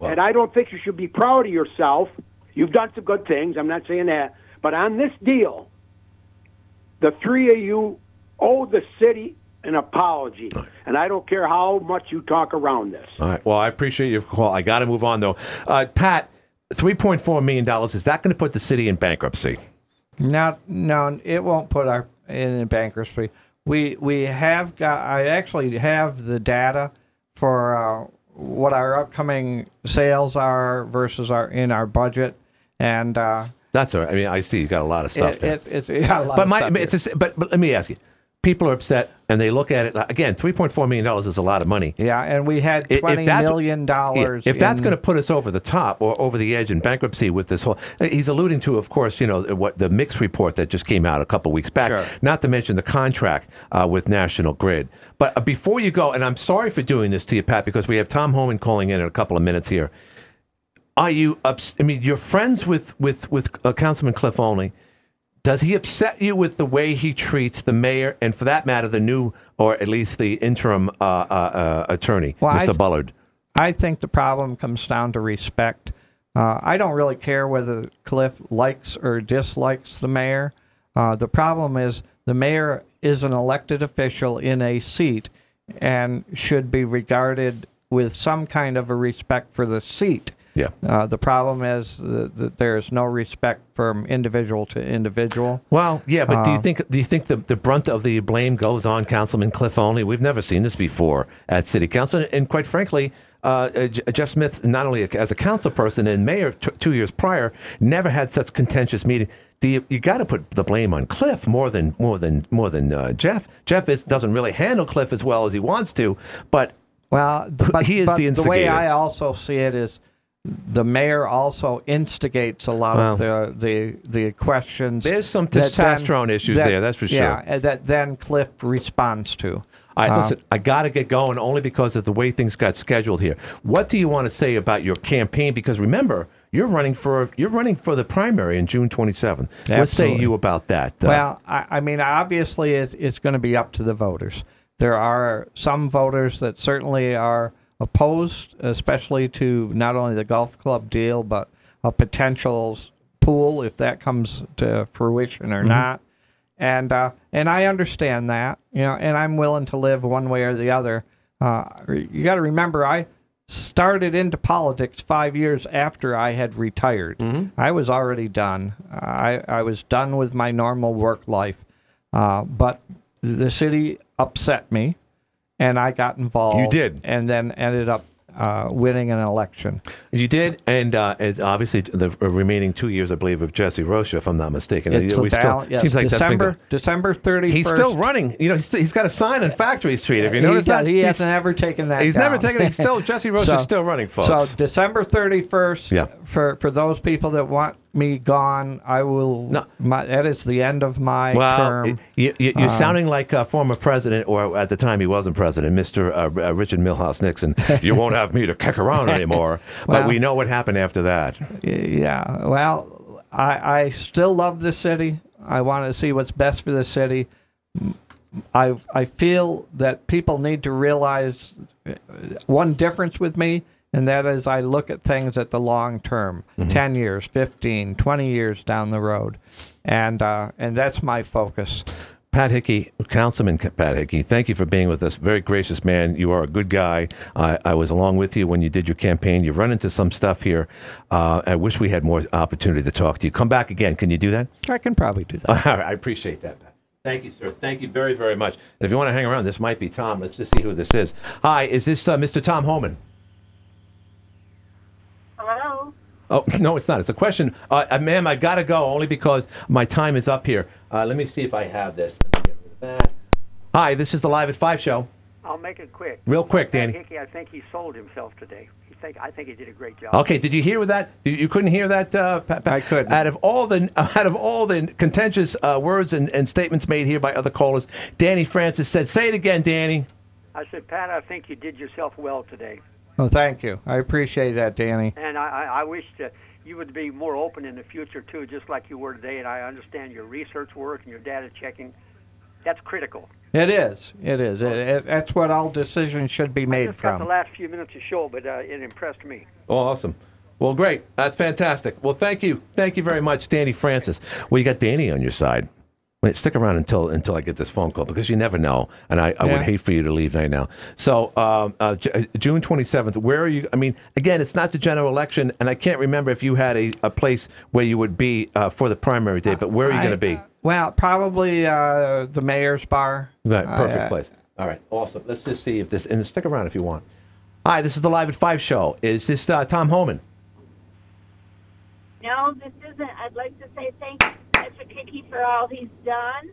And I don't think you should be proud of yourself. You've done some good things. I'm not saying that. But on this deal, the three of you owe the city an apology. And I don't care how much you talk around this. All right. Well, I appreciate your call. I got to move on though. Uh, Pat, three point four million dollars is that going to put the city in bankruptcy? Not, no, it won't put our in bankruptcy. We we have got. I actually have the data for uh, what our upcoming sales are versus our in our budget, and uh, That's all right. I mean, I see you got a lot of stuff it, there. it's it's yeah, a lot but of my, stuff it's a, but but let me ask you. People are upset and they look at it again. Three point four million dollars is a lot of money. yeah, and we had twenty million dollars. Yeah, if that's going to put us over the top or over the edge in bankruptcy with this whole, he's alluding to, of course, you know what the mix report that just came out a couple weeks back. Not to mention the contract uh, with National Grid. But uh, before you go, and I'm sorry for doing this to you, Pat, because we have Tom Homan calling in in a couple of minutes here. Are you? Ups- I mean, you're friends with with with uh, Councilman Cliff Olney. Does he upset you with the way he treats the mayor, and for that matter, the new or at least the interim uh, uh, uh, attorney, Well, I- Mr. Bullard? I think the problem comes down to respect. Uh, I don't really care whether Cliff likes or dislikes the mayor. Uh, the problem is the mayor is an elected official in a seat and should be regarded with some kind of a respect for the seat. Yeah. Uh, the problem is that, that there is no respect from individual to individual. Well, yeah, but do you Uh, think do you think the, the brunt of the blame goes on Councilman Cliff Olney? We've never seen this before at City Council, and quite frankly, uh, uh, Jeff Smith, not only as a council person and mayor t- two years prior, never had such contentious meeting. Do you, you got to put the blame on Cliff more than more than more than uh, Jeff? Jeff is, doesn't really handle Cliff as well as he wants to, but well, but, he is the the way I also see it is the mayor also instigates a lot of the the the questions. There's some that then- testosterone issues that- there, that's for sure. and that then Cliff responds to. All right, Uh, listen, I got to get going only because of the way things got scheduled here. What do you want to say about your campaign? Because remember, you're running for you're running for the primary in June 27th. What say Absolutely. you about that? Uh, Well, I, I mean, obviously, it's, it's going to be up to the voters. There are some voters that certainly are opposed, especially to not only the golf club deal, but a potential pool if that comes to fruition or Mhm. not. And uh, and I understand that, you know, and I'm willing to live one way or the other. Uh, you got to remember, I started into politics five years after I had retired. I was already done. I, I was done with my normal work life. Uh, but the city upset me, and I got involved. You did. and then ended up uh, winning an election. you did, and uh, it's obviously the remaining two years, I believe, of Jesse Roshia, if I'm not mistaken. It's We still- yes, seems like that's been December go- December thirty. He's still running. You know, he's, he's got a sign on Factory Street. Have you He noticed does- that? He He's- hasn't ever taken that. He's never taken. He's still Jesse Roshia's still running, folks. So December thirty first. Yeah. For for those people that want me gone, I will. No. My, that is the end of my well, term. you, you, you're Uh, sounding like a former president, or at the time he wasn't president, Mr. Uh, uh, Richard Milhous Nixon. you won't have me to kick around anymore. but we know what happened after that. Yeah. Well, I I still love the city. I want to see what's best for the city. I I feel that people need to realize one difference with me, and that is I look at things at the long term, Mhm. 10 years, 15, 20 years down the road. And uh, and that's my focus. Pat Hickey, Councilman Pat Hickey, thank you for being with us. Very gracious man. You are a good guy. I, I was along with you when you did your campaign. You've run into some stuff here. Uh, I wish we had more opportunity to talk to you. Come back again. Can you do that? I can probably do that. All right, I appreciate that, Pat. Thank you, sir. Thank you very, very much. And if you want to hang around, this might be Tom. Let's just see who this is. Hi, is this uh, Mr. Tom Homan? Hello. Oh, no, it's not. It's a question. Uh, uh, ma'am, I got to go only because my time is up here. Uh, let me see if I have this. Let me get rid of that. Hi, this is the Live at 5 show. I'll make it quick. Real quick, Danny. Hickey, I think he sold himself today. He think I think he did a great job. Okay, did you hear that? You, you couldn't hear that, uh, Pat, I could. Out of all the out of all the contentious uh, words and, and statements made here by other callers, Danny Francis said, "Say it again, Danny." I said, Pat, I think you did yourself well today. Well, thank you. I appreciate that, Danny. And I, I, I wish to, you would be more open in the future too, just like you were today. And I understand your research work and your data checking. That's critical. It is. It is. It, it, that's what all decisions should be made Just got the last few minutes of show, but uh, it impressed me. Oh, awesome. Well, great. That's fantastic. Well, thank you. Thank you very much, Danny Francis. Well, you got Danny on your side. Wait, stick around until until I get this phone call because you never know, and I, I Yeah. would hate for you to leave right now. So, um, uh, J- uh, June twenty seventh. Where are you? I mean, again, it's not the general election, and I can't remember if you had a, a place where you would be uh, for the primary day. But where are you going to be? Well, probably uh, the mayor's bar. Right, perfect Uh, place. All right, awesome. Let's just see if this and stick around if you want. Hi, this is the Live at Five show. Is this uh, Tom Homan? No, this isn't. I'd like to say thank you to Patrick Hickey for all he's done.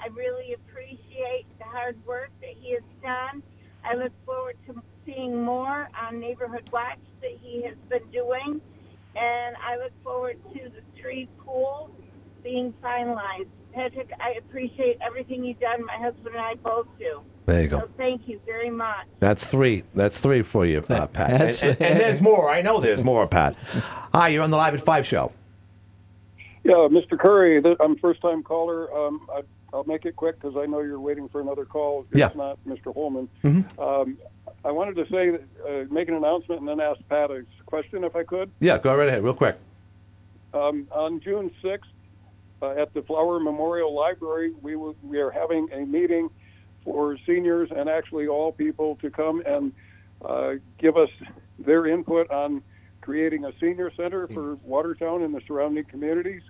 I really appreciate the hard work that he has done. I look forward to seeing more on Neighborhood Watch that he has been doing. And I look forward to the three pools being finalized. Patrick, I appreciate everything you've done. My husband and I both do. There you go. So thank you very much. That's three. That's three for you, uh, Pat. And, and- and there's more. I know there's more, Pat. Hi, you're on the Live at Five show. Yeah, Mr. Curry, I'm a first time caller. Um, I, I'll make it quick because I know you're waiting for another call. It's Yeah. not Mr. Homan. Mhm. Um, I wanted to say, that, uh, make an announcement and then ask Pat a question if I could. Yeah, go right ahead, real quick. Um, on June 6th, uh, at the Flower Memorial Library, we, will, we are having a meeting for seniors and actually all people to come and uh, give us their input on creating a senior center for Watertown and the surrounding communities.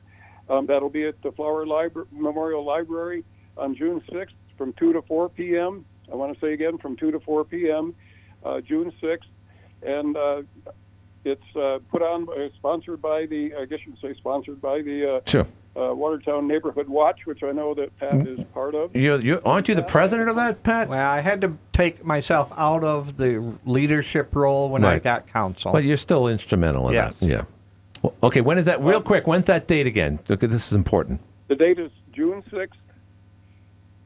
Um, that'll be at the Flower Libra- Memorial Library on June 6th from 2 to 4 p.m. I want to say again from 2 to 4 p.m. Uh, June 6th. And uh, it's uh, put on, uh, sponsored by the, I guess you could say sponsored by the uh, Sure. uh, Watertown Neighborhood Watch, which I know that Pat is part of. You, you aren't you the president of that, Pat? Well, I had to take myself out of the leadership role when I got council. But you're still instrumental in Yes. that. Yeah. Well, okay, when is that? Real quick, when's that date again? Look, this is important. The date is June 6th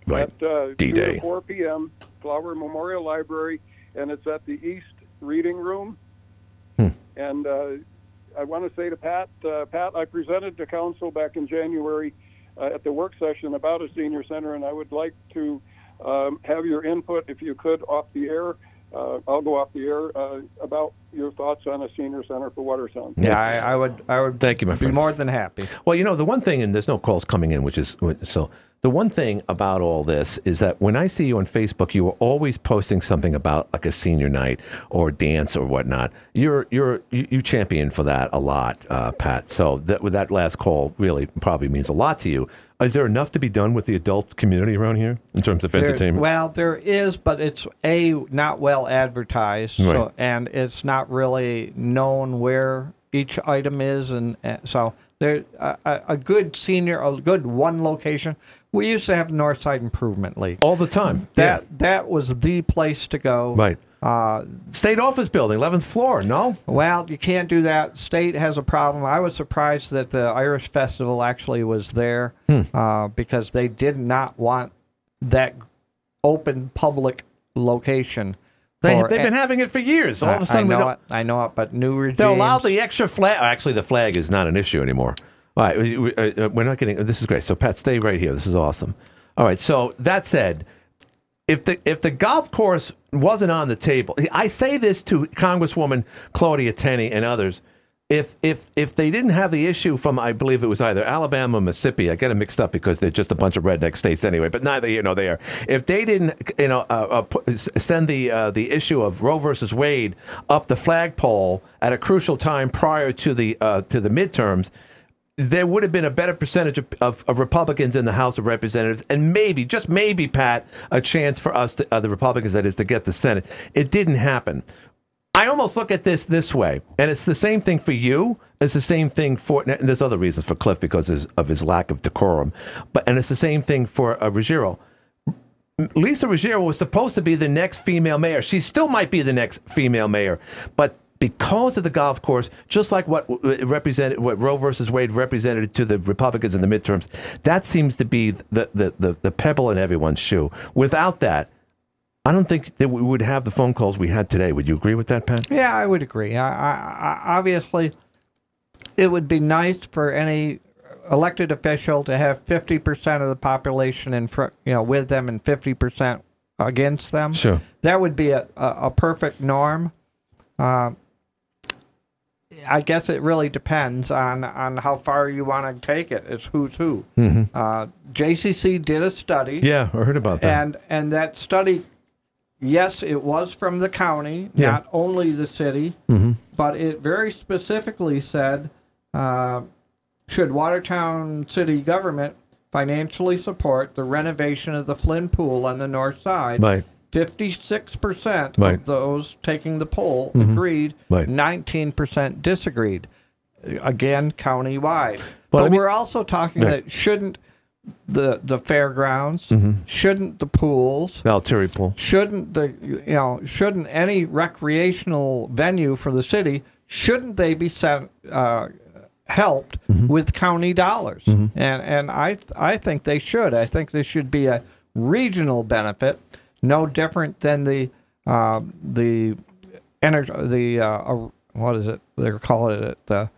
Right. at uh, D-Day. 4 p.m. Flower Memorial Library, and it's at the East Reading Room. Hmm. And uh, I want to say to Pat, uh, Pat, I presented to council back in January uh, at the work session about a senior center, and I would like to um, have your input, if you could, off the air. Uh, I'll go off the air uh, about your thoughts on a senior center for Watertown. yeah, I, I would. I would. Thank you, my be friend. more than happy. Well, you know, the one thing, and there's no calls coming in, which is so. The one thing about all this is that when I see you on Facebook, you are always posting something about like a senior night or dance or whatnot. You're you're you, you champion for that a lot, uh, Pat. So that with that last call really probably means a lot to you. Is there enough to be done with the adult community around here in terms of There- entertainment? well, there is, but it's a not well advertised, Right. so, and it's not really known where each item is, and, uh, so there a, a good senior, a good one location. We used to have Northside Improvement League all the time. That that was the place to go. Right. Uh, State office building, 11th floor. No. Well, you can't do that. State has a problem. I was surprised that the Irish Festival actually was there Hmm. uh, because they did not want that open public location. They, they've been having it for years. All of a sudden, I we don't. it. I know it, but new regimes. They'll allow the extra flag. Actually, the flag is not an issue anymore. All right, we, we, uh, we're not getting. This is great. So, Pat, stay right here. This is awesome. All right. So that said, if the if the golf course wasn't on the table, I say this to Congresswoman Claudia Tenney and others. If if if they didn't have the issue from, I believe it was either Alabama or Mississippi. I get them mixed up because they're just a bunch of redneck states anyway. But neither here nor there. If they didn't, you know, uh, uh, send the uh, the issue of Roe versus Wade up the flagpole at a crucial time prior to the uh, to the midterms, there would have been a better percentage of, of, of Republicans in the House of Representatives, and maybe, just maybe, Pat, a chance for us, to, uh, the Republicans, that is, to get the Senate. It didn't happen. I almost look at this this way, and it's the same thing for you. It's the same thing for, and there's other reasons for Cliff because of his lack of decorum, but and it's the same thing for uh, Ruggiero. Lisa Ruggiero was supposed to be the next female mayor. She still might be the next female mayor, but because of the golf course, just like what w- represented what Roe versus Wade represented to the Republicans in the midterms, that seems to be the the the, the pebble in everyone's shoe. Without that, I don't think that we would have the phone calls we had today. Would you agree with that, Pat? Yeah, I would agree. I, I, I, obviously, it would be nice for any elected official to have 50% of the population in front, you know, with them and 50% against them. Sure. That would be a, a, a perfect norm. Uh, I guess it really depends on, on how far you want to take it. It's who's who. Mhm. Uh, JCC did a study. Yeah, I heard about that. And and that study, yes, it was from the county, Yeah. not only the city, Mhm. but it very specifically said, uh, should Watertown city government financially support the renovation of the Flynn Pool on the north side? Right. Fifty-six percent Right. of those taking the poll Mhm. agreed. Right. Nineteen percent disagreed. Again, countywide. Well, but I mean- we're also talking Right. that shouldn't the the fairgrounds, Mhm. shouldn't the pools, The Altieri pool. shouldn't the you know shouldn't any recreational venue for the city shouldn't they be sent uh, helped Mm-hmm. with county dollars and and I I think they should I think this should be a regional benefit no different than the uh, the ener- the uh, uh, what is it they're calling it the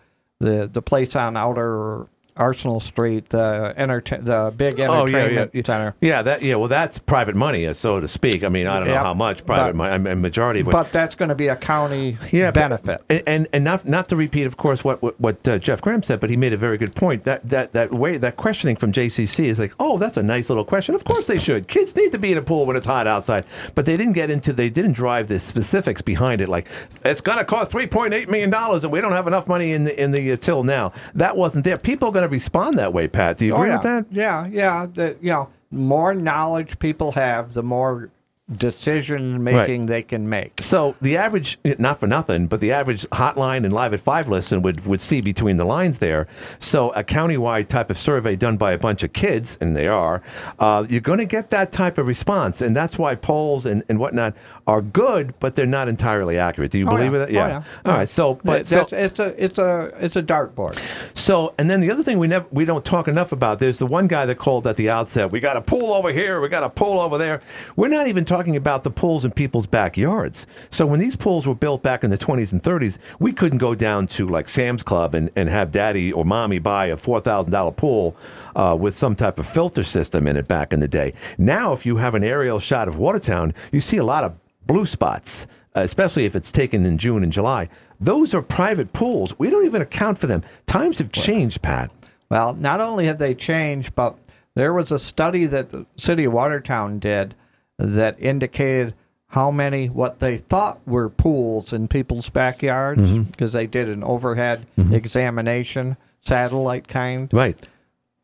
the the place on outer Arsenal Street the entertain the big Oh yeah, entertainment yeah, center yeah. That yeah. Well, that's private money, uh, so to speak. I mean, I don't know how much private But- money. I mean, majority of it. but that's going to be a county yeah, benefit. and, and and not not to repeat, of course, what what, what uh, Jeff Graham said, but he made a very good point. That that that way that questioning from JCC is like, oh, that's a nice little question. Of course they should. Kids need to be in a pool when it's hot outside, but they didn't get into they didn't drive the specifics behind it. Like it's going to cost three point eight million dollars, and we don't have enough money in the in the uh, till now. That wasn't there. People are going to respond that way, Pat. Do you Oh, agree yeah. with that? Yeah, yeah. The, you know, more knowledge people have, the more decision making they can make. So the average, not for nothing, but the average hotline and live at five listen would, would see between the lines there. So a countywide type of survey done by a bunch of kids, and they are, uh, you're going to get that type of response, and that's why polls and, and whatnot are good, but they're not entirely accurate. Do you Oh, believe yeah. that? Oh, yeah. All right. So, but It- so, it's a it's a it's a dartboard. so, and then the other thing we never we don't talk enough about. There's the one guy that called at the outset. We got a pool over here. We got a pool over there. We're not even talking about the pools in people's backyards. So when these pools were built back in the 20s and 30s, we couldn't go down to like Sam's Club and, and have daddy or mommy buy a four thousand dollar pool uh, with some type of filter system in it back in the day. Now, if you have an aerial shot of Watertown, you see a lot of blue spots. Especially if it's taken in June and July, those are private pools. We don't even account for them. Times have changed, Pat. Well, not only have they changed, but there was a study that the city of Watertown did that indicated how many what they thought were pools in people's backyards because they did an overhead Mhm. examination, satellite kind. Right.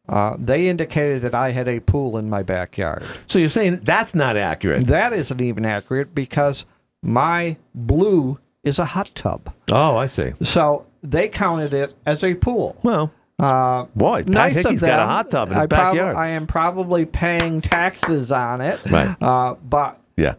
Uh, they indicated that I had a pool in my backyard. So you're saying that's not accurate? That isn't even accurate because my blue is a hot tub. Oh, I see. So they counted it as a pool. Well, uh, boy, Pat nice Hickey's got a hot tub in his I prob- backyard. I am probably paying taxes on it. Right. Uh, but Yeah.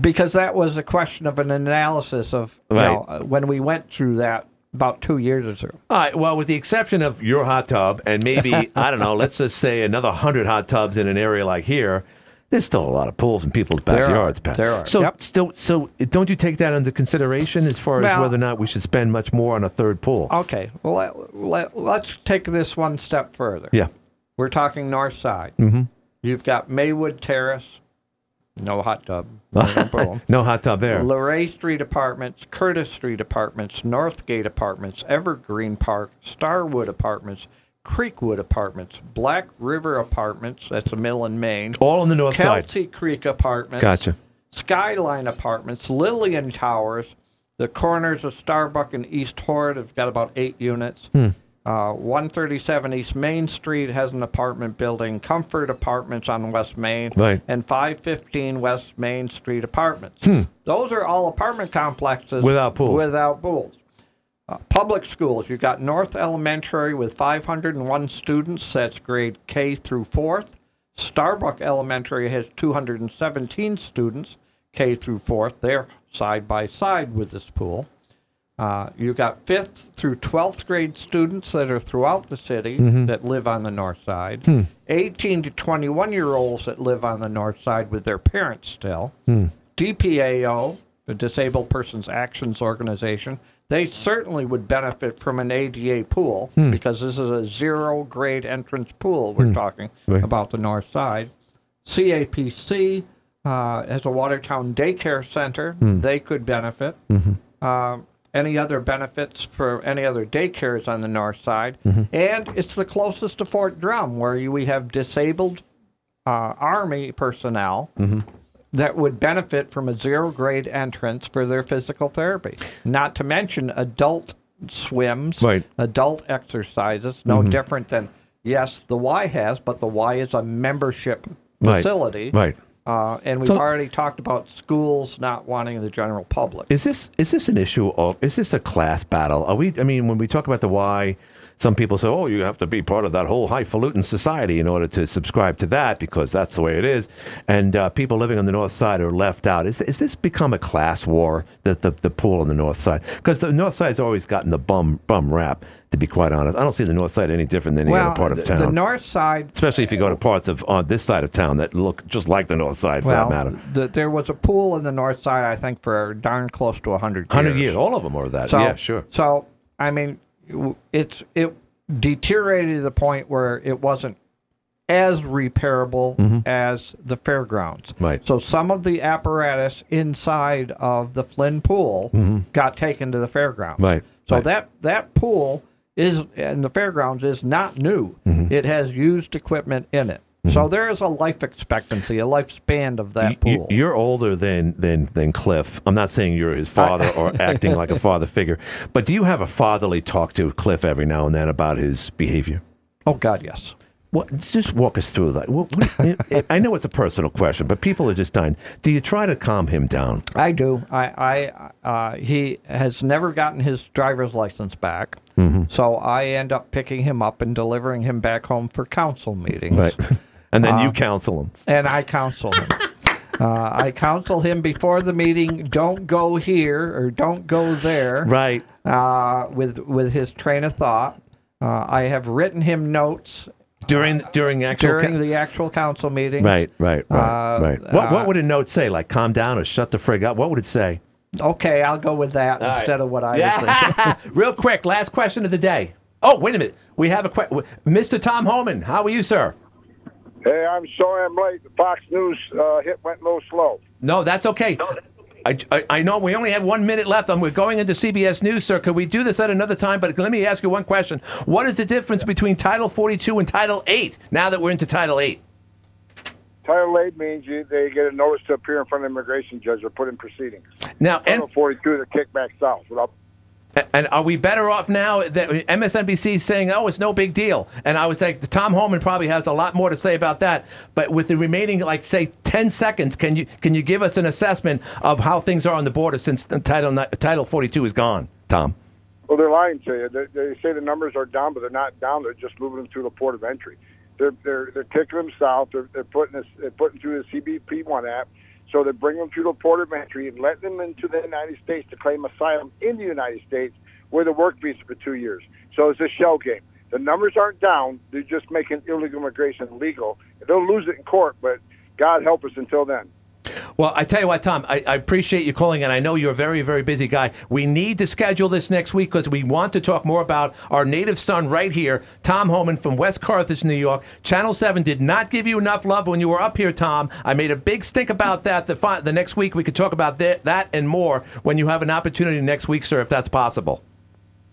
because that was a question of an analysis of you know, when we went through that about two years ago. All right. Well, with the exception of your hot tub and maybe I don't know, let's just say another hundred hot tubs in an area like here, there's still a lot of pools in people's backyards, Pat. There are. So, Yep. still, so don't you take that into consideration as far as whether or not we should spend much more on a third pool? Okay. Well, let, let, let's take this one step further. Yeah. We're talking north side. Mm-hmm. You've got Maywood Terrace, no hot tub, no no hot tub there. LeRay Street Apartments, Curtis Street Apartments, Northgate Apartments, Evergreen Park, Starwood Apartments, Creekwood Apartments, Black River Apartments, that's a mill in Maine. All on the north side. Kelsey Creek Apartments. Gotcha. Skyline Apartments, Lillian Towers, the corners of Starbuck and East Horde have got about eight units. Hmm. Uh, 137 East Main Street has an apartment building, Comfort Apartments on West Main, Right. and 515 West Main Street Apartments. Hmm. Those are all apartment complexes Without pools. Without pools. Uh, public schools, you've got North Elementary with 501 students. That's grade K through fourth. Starbuck Elementary has 217 students, K through fourth. They're side by side with this pool. Uh, you got fifth through 12th grade students that are throughout the city Mhm. that live on the north side. Hmm. 18 to 21 year olds that live on the north side with their parents still. Hmm. DPAO, the Disabled Persons Actions Organization, they certainly would benefit from an ADA pool Hmm. because this is a zero grade entrance pool we're Hmm. talking Right. about the north side. CAPC uh, as a Watertown daycare center, Hmm. they could benefit. Mhm. Um, any other benefits for any other daycares on the north side? Mhm. And it's the closest to Fort Drum, where you, we have disabled uh, Army personnel Mhm. That would benefit from a zero grade entrance for their physical therapy. Not to mention adult swims, Right. adult exercises, no Mhm. different than, yes, the Y has, but the Y is a membership Right. facility. Right. Uh, and we've So- already talked about schools not wanting the general public. Is this is this an issue of is this a class battle? Are we? I mean, when we talk about the why, some people say, "Oh, you have to be part of that whole highfalutin society in order to subscribe to that because that's the way it is," and uh, people living on the north side are left out. Is is this become a class war? The the, the pool on the north side because the north side's always gotten the bum bum rap. To be quite honest, I don't see the north side any different than any well, other part of the, town. the north side Especially if you go to parts of on this side of town that look just like the north side, for well, that matter. the, there was a pool in the north side, I think, for darn close to 100 years. Hundred years, all of them are that. So, yeah, sure. So, I mean, it's it deteriorated to the point where it wasn't as repairable Mhm. as the fairgrounds. Right. So some of the apparatus inside of the Flynn pool Mhm. got taken to the fairgrounds. Right. So right. that that pool is and the fairgrounds is not new. Mhm. It has used equipment in it. So there is a life expectancy, a lifespan of that You- pool. You're older than than than Cliff. I'm not saying you're his father or acting like a father figure, but do you have a fatherly talk to Cliff every now and then about his behavior? oh God, yes. What? Just walk us through that. What, what, I know it's a personal question, but people are just dying. Do you try to calm him down? I do. I, I uh, he has never gotten his driver's license back, Mhm. so I end up picking him up and delivering him back home for council meetings. Right. And then you Uh, counsel him. and I counsel him. uh, I counsel him before the meeting. Don't go here or don't go there. Right. Uh, with with his train of thought. Uh, I have written him notes During during actual during ca- the actual council meetings. Right, right, right, Uh, right. What uh, what would a note say? Like calm down or shut the frig up? What would it say? Okay, I'll go with that All right. instead of what I was. Yeah. Real quick, last question of the day. Oh, wait a minute. We have a question. Mr. Tom Homan, how are you, sir? Hey, I'm sorry I'm late. The Fox News uh, hit went a little slow. No, that's okay. I, I, I know we only have one minute left, and we're going into CBS News, sir. Could we do this at another time? But let me ask you one question: What is the difference between Title 42 and Title 8? Now that we're into Title 8, Title 8 means you, they get a notice to appear in front of an immigration judge or put in proceedings. now and Title 42, the kickback south. Without, and are we better off now that MSNBC is saying, "Oh, it's no big deal"? And I was like, Tom Homan probably has a lot more to say about that. But with the remaining, like, say, ten seconds, can you can you give us an assessment of how things are on the border since Title Title 42 is gone, Tom? well, they're lying to you. They, they say the numbers are down, but they're not down. They're just moving them through the port of entry. They're they're they're kicking them south. They're, they're putting this they're putting through the CBP one app. So they bring them through the port of entry and let them into the United States to claim asylum in the United States with a work visa for two years. So it's a shell game. The numbers aren't down. They're just making illegal immigration legal. They'll lose it in court, but God help us until then. Well, I tell you what, Tom, I, I appreciate you calling, and I know you're a very, very busy guy. We need to schedule this next week because we want to talk more about our native son right here, Tom Homan from West Carthage, New York. Channel 7 did not give you enough love when you were up here, Tom. I made a big stink about that. The, fi- the next week, we could talk about that, that and more when you have an opportunity next week, sir, if that's possible.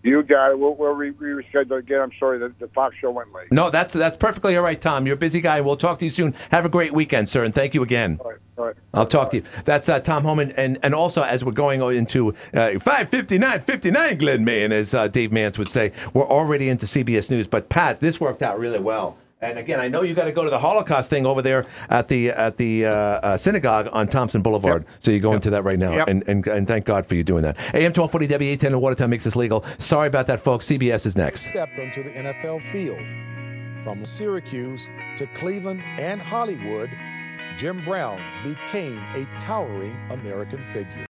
You got it. We'll, we'll re- re- reschedule again. I'm sorry that the Fox show went late. No, that's that's perfectly all right, Tom. You're a busy guy. We'll talk to you soon. Have a great weekend, sir, and thank you again. All right. All right. I'll talk to you. That's uh, Tom Homan. And, and also, as we're going into uh, 559, 59, Glenn as uh, Dave Mance would say, we're already into CBS News. But, Pat, this worked out really well. And again, I know you got to go to the Holocaust thing over there at the at the uh, uh, synagogue on Thompson Boulevard. So you go into that right now, Yep. and, and and thank God for you doing that. AM twelve forty W eight ten in Watertown makes this legal. Sorry about that, folks. CBS is next. stepped onto the NFL field. From Syracuse to Cleveland and Hollywood, Jim Brown became a towering American figure.